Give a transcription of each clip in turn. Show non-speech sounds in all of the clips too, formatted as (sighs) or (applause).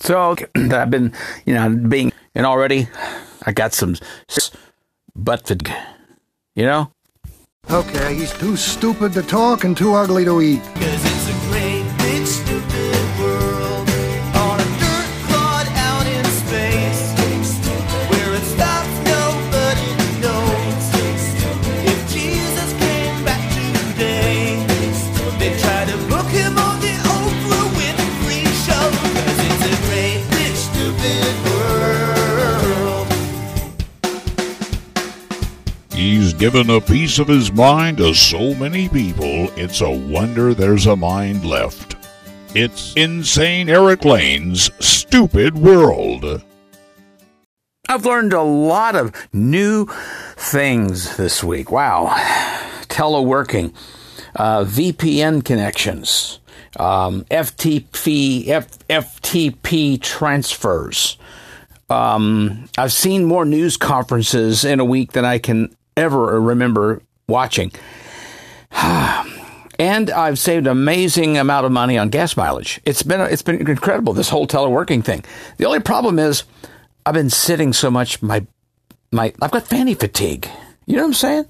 So (clears throat) I've been, you know, being, and already I got some butt fatigue, you know? Okay, he's too stupid to talk and too ugly to eat. He's given a piece of his mind to so many people, it's a wonder there's a mind left. It's Insane Erik Lane's Stupid World. I've learned a lot of new things this week. Wow. Teleworking, uh, VPN connections, um, FTP, F, FTP transfers. Um, I've seen more news conferences in a week than I can ever remember watching. (sighs) and I've saved an amazing amount of money on gas mileage. It's been it's been incredible this whole teleworking thing. The only problem is I've been sitting so much my my I've got fanny fatigue. You know what I'm saying?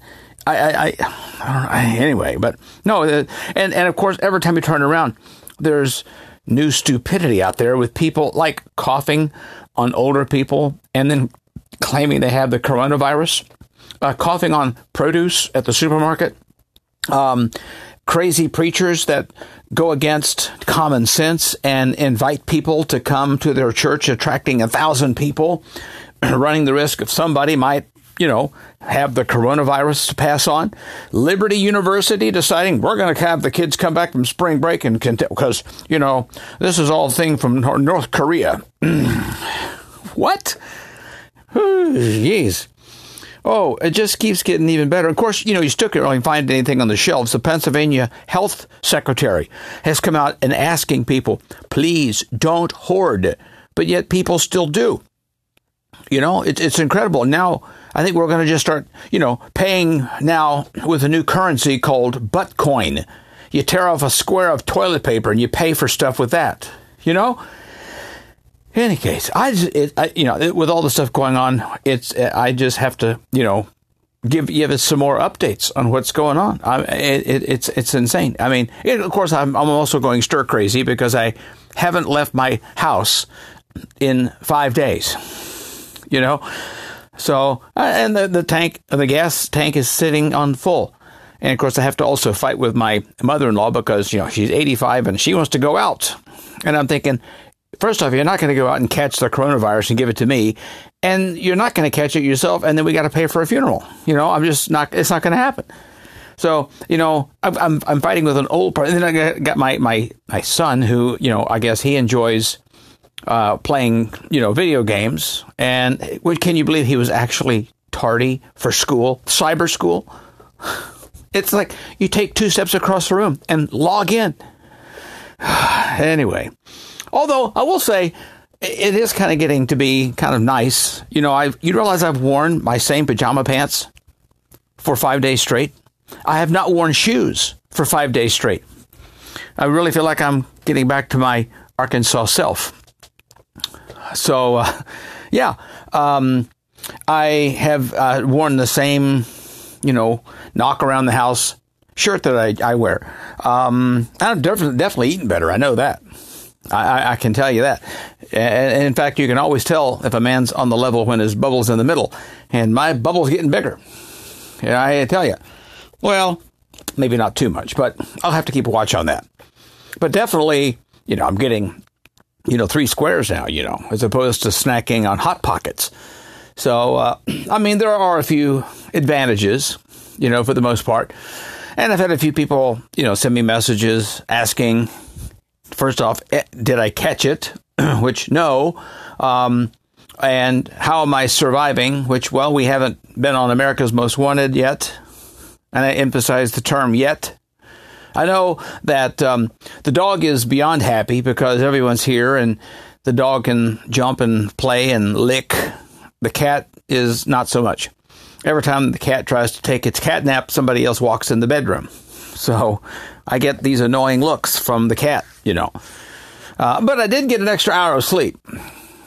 I I, I, I know. Anyway, but no, uh, and and of course every time you turn around, there's new stupidity out there with people like coughing on older people and then claiming they have the coronavirus, uh, coughing on produce at the supermarket. Um, crazy preachers that go against common sense and invite people to come to their church, attracting a thousand people, (clears throat) running the risk of somebody might, you know, have the coronavirus to pass on. Liberty University deciding we're going to have the kids come back from spring break and because you know this is all thing from North Korea. (clears throat) what? (sighs) Jeez. Oh, it just keeps getting even better. Of course, you know, you still can't really find anything on the shelves. The Pennsylvania Health Secretary has come out and asking people, please don't hoard. But yet people still do. You know, it, it's incredible. Now, I think we're going to just start, you know, paying now with a new currency called Buttcoin. You tear off a square of toilet paper and you pay for stuff with that. You know? In any case, I, just, it, I you know, it, with all the stuff going on, it's I just have to, you know, give give us some more updates on what's going on. I, it, it's it's insane. I mean, of course, I'm I'm also going stir crazy because I haven't left my house in five days. You know, so uh, and the the tank, the gas tank is sitting on full. And of course, I have to also fight with my mother-in-law because you know she's 85 and she wants to go out. And I'm thinking, first off, you're not going to go out and catch the coronavirus and give it to me, and you're not going to catch it yourself, and then we got to pay for a funeral. You know, I'm just not. It's not going to happen. So you know, I'm, I'm I'm fighting with an old person. And then I got my my my son, who you know, I guess he enjoys uh, playing you know video games. And can you believe he was actually tardy for school, cyber school? (sighs) It's like you take two steps across the room and log in. (sighs) anyway, although I will say it is kind of getting to be kind of nice. You know, I you realize I've worn my same pajama pants for five days straight. I have not worn shoes for five days straight. I really feel like I'm getting back to my Arkansas self. So, uh, yeah, um, I have uh, worn the same, you know, knock around the house shirt that I, I wear. Um, I'm definitely, definitely eating better. I know that. I, I, can tell you that. And in fact, you can always tell if a man's on the level when his bubble's in the middle. And my bubble's getting bigger. Yeah, I tell you. Well, maybe not too much, but I'll have to keep a watch on that. But definitely, you know, I'm getting, you know, three squares now, you know, as opposed to snacking on Hot Pockets. So, uh, I mean, there are a few advantages, you know, for the most part. And I've had a few people, you know, send me messages asking, first off, eh, did I catch it? (clears throat) Which, no. Um, and how am I surviving? Which, well, we haven't been on America's Most Wanted yet. And I emphasize the term yet. I know that um, the dog is beyond happy because everyone's here and the dog can jump and play and lick. The cat is not so much. Every time the cat tries to take its cat nap, somebody else walks in the bedroom. So I get these annoying looks from the cat, you know. Uh, but I did get an extra hour of sleep.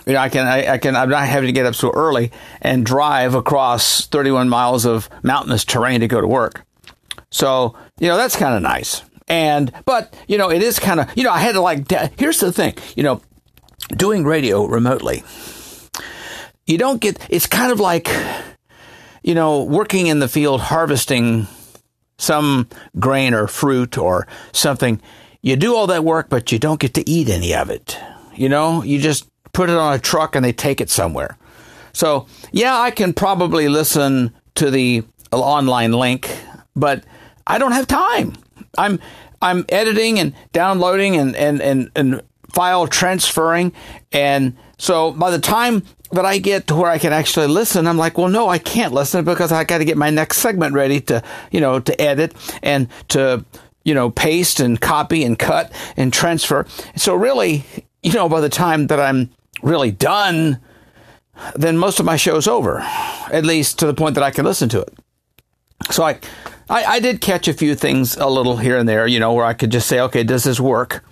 You know, I can, I, I can, I'm not having to get up so early and drive across 31 miles of mountainous terrain to go to work. So, you know, that's kind of nice. And, but, you know, it is kind of, you know, I had to like, here's the thing, you know, doing radio remotely, you don't get, it's kind of like, you know, working in the field harvesting some grain or fruit or something. You do all that work, but you don't get to eat any of it. You know, you just put it on a truck and they take it somewhere. So, yeah, I can probably listen to the online link, but I don't have time. I'm I'm editing and downloading and and and, and file transferring and so by the time that I get to where I can actually listen, I'm like, well, no, I can't listen because I got to get my next segment ready to, you know, to edit and to, you know, paste and copy and cut and transfer. So really, you know, by the time that I'm really done, then most of my show's over, at least to the point that I can listen to it. So I, I, I did catch a few things a little here and there, you know, where I could just say, okay, does this work?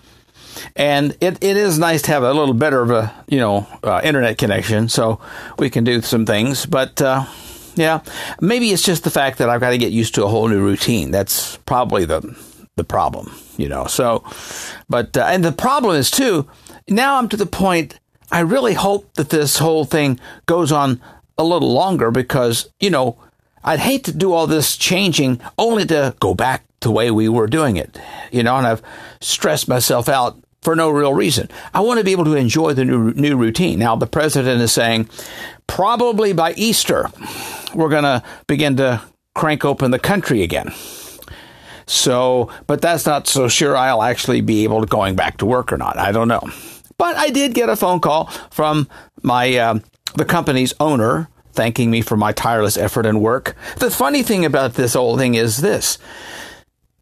And it, it is nice to have a little better of a, you know, uh, internet connection so we can do some things. But, uh, yeah, maybe it's just the fact that I've got to get used to a whole new routine. That's probably the, the problem, you know. So, but, uh, and the problem is too, now I'm to the point, I really hope that this whole thing goes on a little longer because, you know, I'd hate to do all this changing only to go back the way we were doing it, you know, and I've stressed myself out for no real reason. I want to be able to enjoy the new, new routine. Now, the president is saying probably by Easter, we're going to begin to crank open the country again. So, but that's not so sure I'll actually be able to going back to work or not. I don't know. But I did get a phone call from my uh, the company's owner thanking me for my tireless effort and work. The funny thing about this whole thing is this.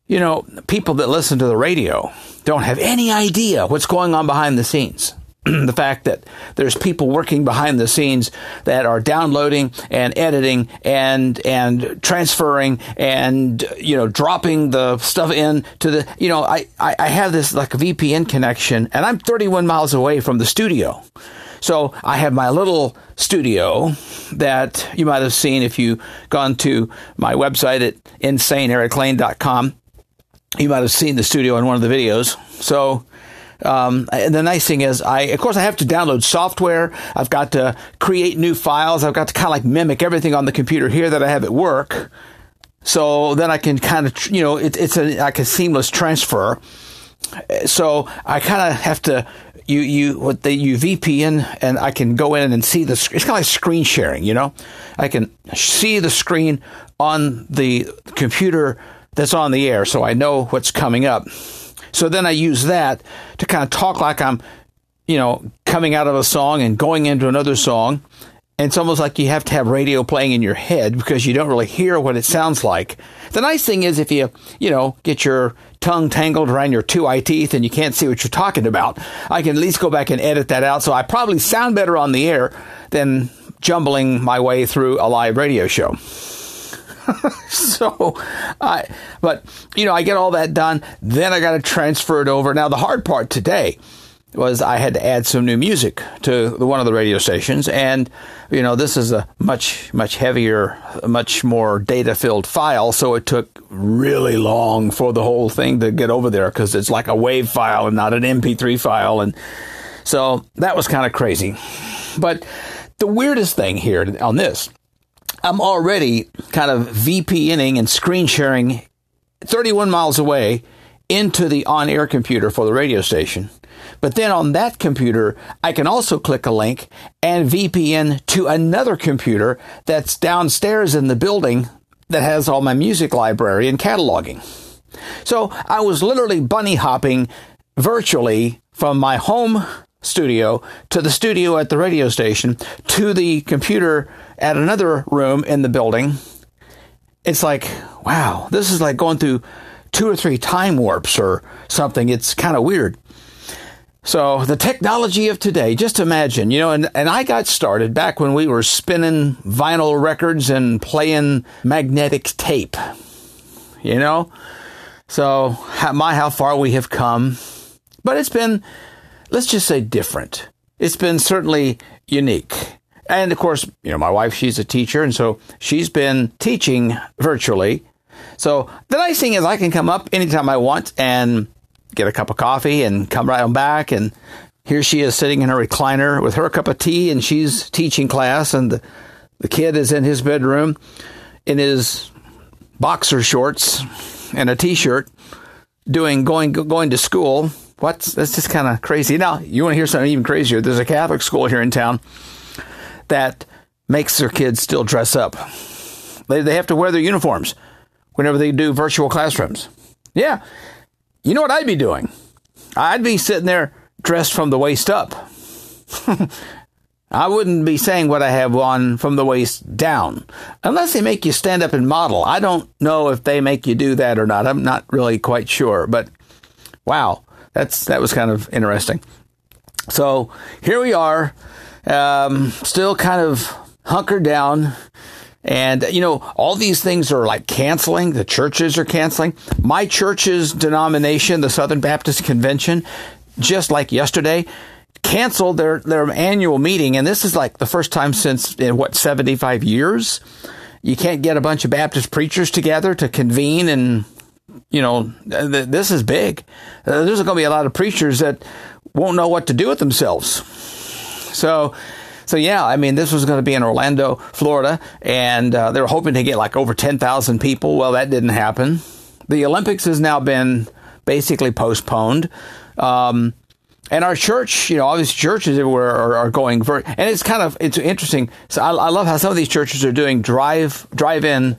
You know, people that listen to the radio don't have any idea what's going on behind the scenes. (clears throat) the fact that there's people working behind the scenes that are downloading and editing and and transferring and you know dropping the stuff in to the you know I, I, I have this like VPN connection and I'm 31 miles away from the studio. So I have my little studio that you might have seen if you gone to my website at insaneeriklane.com. You might have seen the studio in one of the videos. So um, the nice thing is, I of course I have to download software. I've got to create new files. I've got to kind of like mimic everything on the computer here that I have at work. So then I can kind of, you know, it, it's a like a seamless transfer. So I kind of have to you you what they you VPN and I can go in and see the it's kind of like screen sharing, you know. I can see the screen on the computer that's on the air, so I know what's coming up. So then I use that to kind of talk like I'm, you know, coming out of a song and going into another song. And it's almost like you have to have radio playing in your head because you don't really hear what it sounds like. The nice thing is if you, you know, get your tongue tangled around your two eye teeth and you can't see what you're talking about, I can at least go back and edit that out. So I probably sound better on the air than jumbling my way through a live radio show. (laughs) so I, but you know, I get all that done. Then I got to transfer it over. Now the hard part today was I had to add some new music to one of the radio stations, and you know this is a much much heavier, much more data filled file, so it took really long for the whole thing to get over there because it's like a wave file and not an MP3 file, and so that was kind of crazy. But the weirdest thing here on this, I'm already kind of VPNing and screen sharing 31 miles away into the on air computer for the radio station. But then on that computer, I can also click a link and VPN to another computer that's downstairs in the building that has all my music library and cataloging. So I was literally bunny hopping virtually from my home studio to the studio at the radio station to the computer at another room in the building. It's like, wow, this is like going through two or three time warps or something. It's kind of weird. So the technology of today, just imagine, you know, and, and I got started back when we were spinning vinyl records and playing magnetic tape, you know? So how, my, how far we have come. But it's been let's just say different. It's been certainly unique. And of course, you know, my wife, she's a teacher, and so she's been teaching virtually. So the nice thing is I can come up anytime I want and get a cup of coffee and come right on back. And here she is sitting in her recliner with her cup of tea, and she's teaching class, and the, the kid is in his bedroom in his boxer shorts and a t-shirt doing going going to school. What's that's just kind of crazy. Now you want to hear something even crazier? There's a Catholic school here in town that makes their kids still dress up. They they have to wear their uniforms whenever they do virtual classrooms. Yeah, you know what I'd be doing? I'd be sitting there dressed from the waist up. (laughs) I wouldn't be saying what I have on from the waist down. Unless they make you stand up and model. I don't know if they make you do that or not. I'm not really quite sure, but wow, that's that was kind of interesting. So here we are, um, still kind of hunkered down. And, you know, all these things are like canceling. The churches are canceling. My church's denomination, the Southern Baptist Convention, just like yesterday, canceled their, their annual meeting. And this is like the first time since, in what, 75 years? You can't get a bunch of Baptist preachers together to convene and, you know, th- this is big. Uh, there's going to be a lot of preachers that won't know what to do with themselves. So, so yeah, I mean, this was going to be in Orlando, Florida, and uh, they were hoping to get like over 10,000 people. Well, that didn't happen. The Olympics has now been basically postponed. Um, and our church, you know, all these churches everywhere are, are going very, and it's kind of, it's interesting. So I, I love how some of these churches are doing drive, drive-in,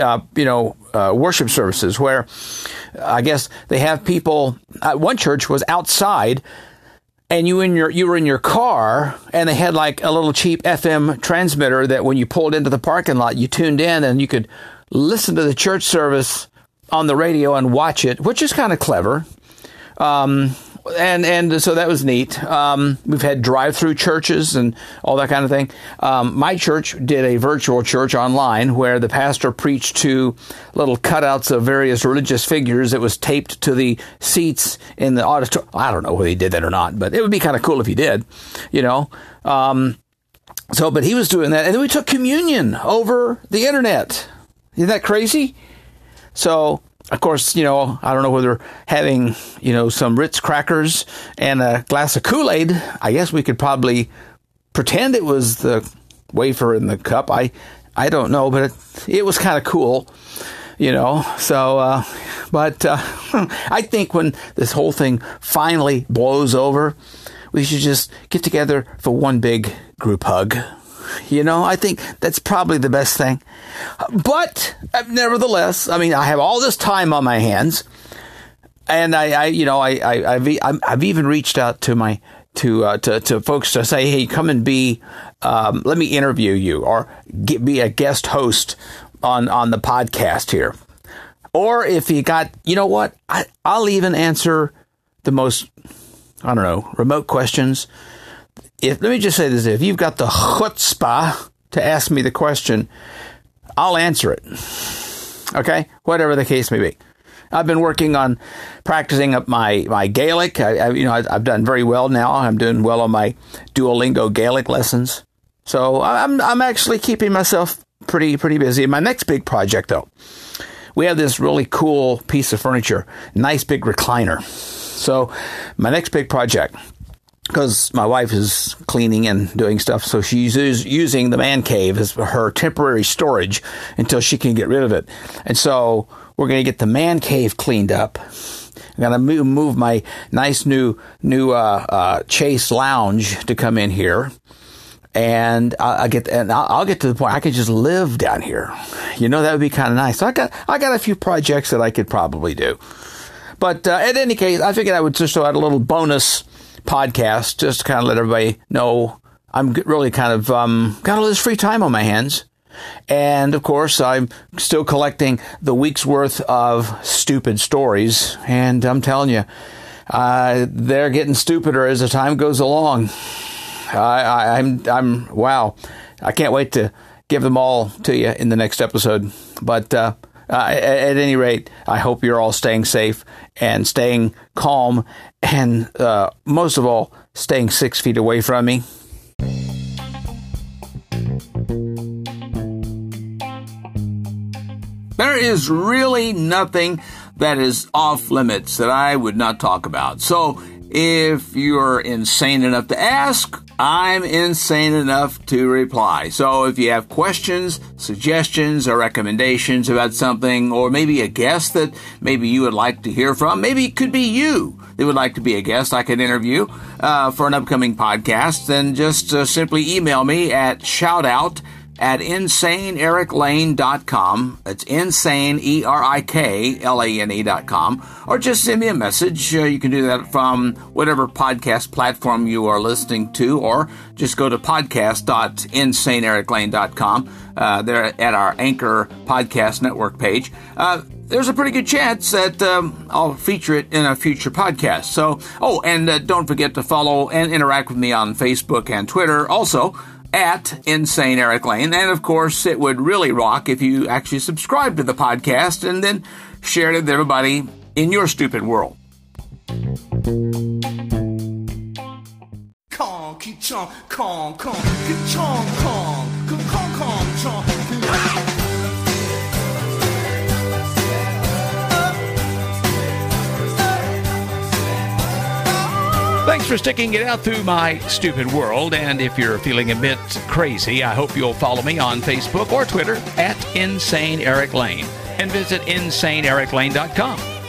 uh, you know, uh, worship services where I guess they have people, uh, one church was outside and you in your you were in your car and they had like a little cheap FM transmitter that when you pulled into the parking lot you tuned in and you could listen to the church service on the radio and watch it, which is kind of clever. Um, and and so that was neat. Um, we've had drive-through churches and all that kind of thing. Um, my church did a virtual church online where the pastor preached to little cutouts of various religious figures that was taped to the seats in the auditorium. I don't know whether he did that or not, but it would be kind of cool if he did. You know. Um, so, but he was doing that, and then we took communion over the internet. Isn't that crazy? So of course, you know, I don't know whether having, you know, some Ritz crackers and a glass of Kool Aid, I guess we could probably pretend it was the wafer in the cup. I, I don't know, but it, it was kind of cool, you know. So, uh, but uh, (laughs) I think when this whole thing finally blows over, we should just get together for one big group hug. You know, I think that's probably the best thing. But uh, nevertheless, I mean, I have all this time on my hands, and I, I you know, I, I, I've, I've even reached out to my to uh, to to folks to say, hey, come and be, um, let me interview you, or get, be a guest host on on the podcast here. Or if you got, you know what, I, I'll even answer the most, I don't know, remote questions if let me just say this: if you've got the chutzpah to ask me the question, I'll answer it. Okay, whatever the case may be. I've been working on practicing up my my Gaelic. I, I you know I, I've done very well now. I'm doing well on my Duolingo Gaelic lessons. So I'm I'm actually keeping myself pretty pretty busy. My next big project though, we have this really cool piece of furniture, nice big recliner. So my next big project because my wife is cleaning and doing stuff, so she's us- using the man cave as her temporary storage until she can get rid of it. And so we're going to get the man cave cleaned up. I'm going to move, my nice new new uh, uh, Chase lounge to come in here, and I, I get and I'll, I'll get to the point I could just live down here. You know that would be kind of nice. So I got I got a few projects that I could probably do. But uh, in any case, I figured I would just out a little bonus podcast just to kind of let everybody know I'm really kind of um, got all this free time on my hands. And of course, I'm still collecting the week's worth of stupid stories. And I'm telling you, uh, they're getting stupider as the time goes along. I, I, I'm, I'm, wow. I can't wait to give them all to you in the next episode. But, uh, uh, at, at any rate, I hope you're all staying safe and staying calm, and uh, most of all, staying six feet away from me. There is really nothing that is off limits that I would not talk about. So if you're insane enough to ask, I'm insane enough to reply. So if you have questions, suggestions, or recommendations about something, or maybe a guest that maybe you would like to hear from, maybe it could be you that would like to be a guest I could interview uh, for an upcoming podcast, then just uh, simply email me at shoutout at insaneeriklane.com. It's insane, E R I K L A N E.com. Or just send me a message. Uh, you can do that from whatever podcast platform you are listening to, or just go to podcast.insaneeriklane.com. Uh, there at our Anchor Podcast Network page. Uh, there's a pretty good chance that um, I'll feature it in a future podcast. So, oh, and uh, don't forget to follow and interact with me on Facebook and Twitter. Also, at Insane Erik Lane. And of course, it would really rock if you actually subscribe to the podcast and then shared it with everybody in your stupid world. Kong, Thanks for sticking it out through my stupid world. And if you're feeling a bit crazy, I hope you'll follow me on Facebook or Twitter at Insane Erik Lane and visit insaneeriklane.com.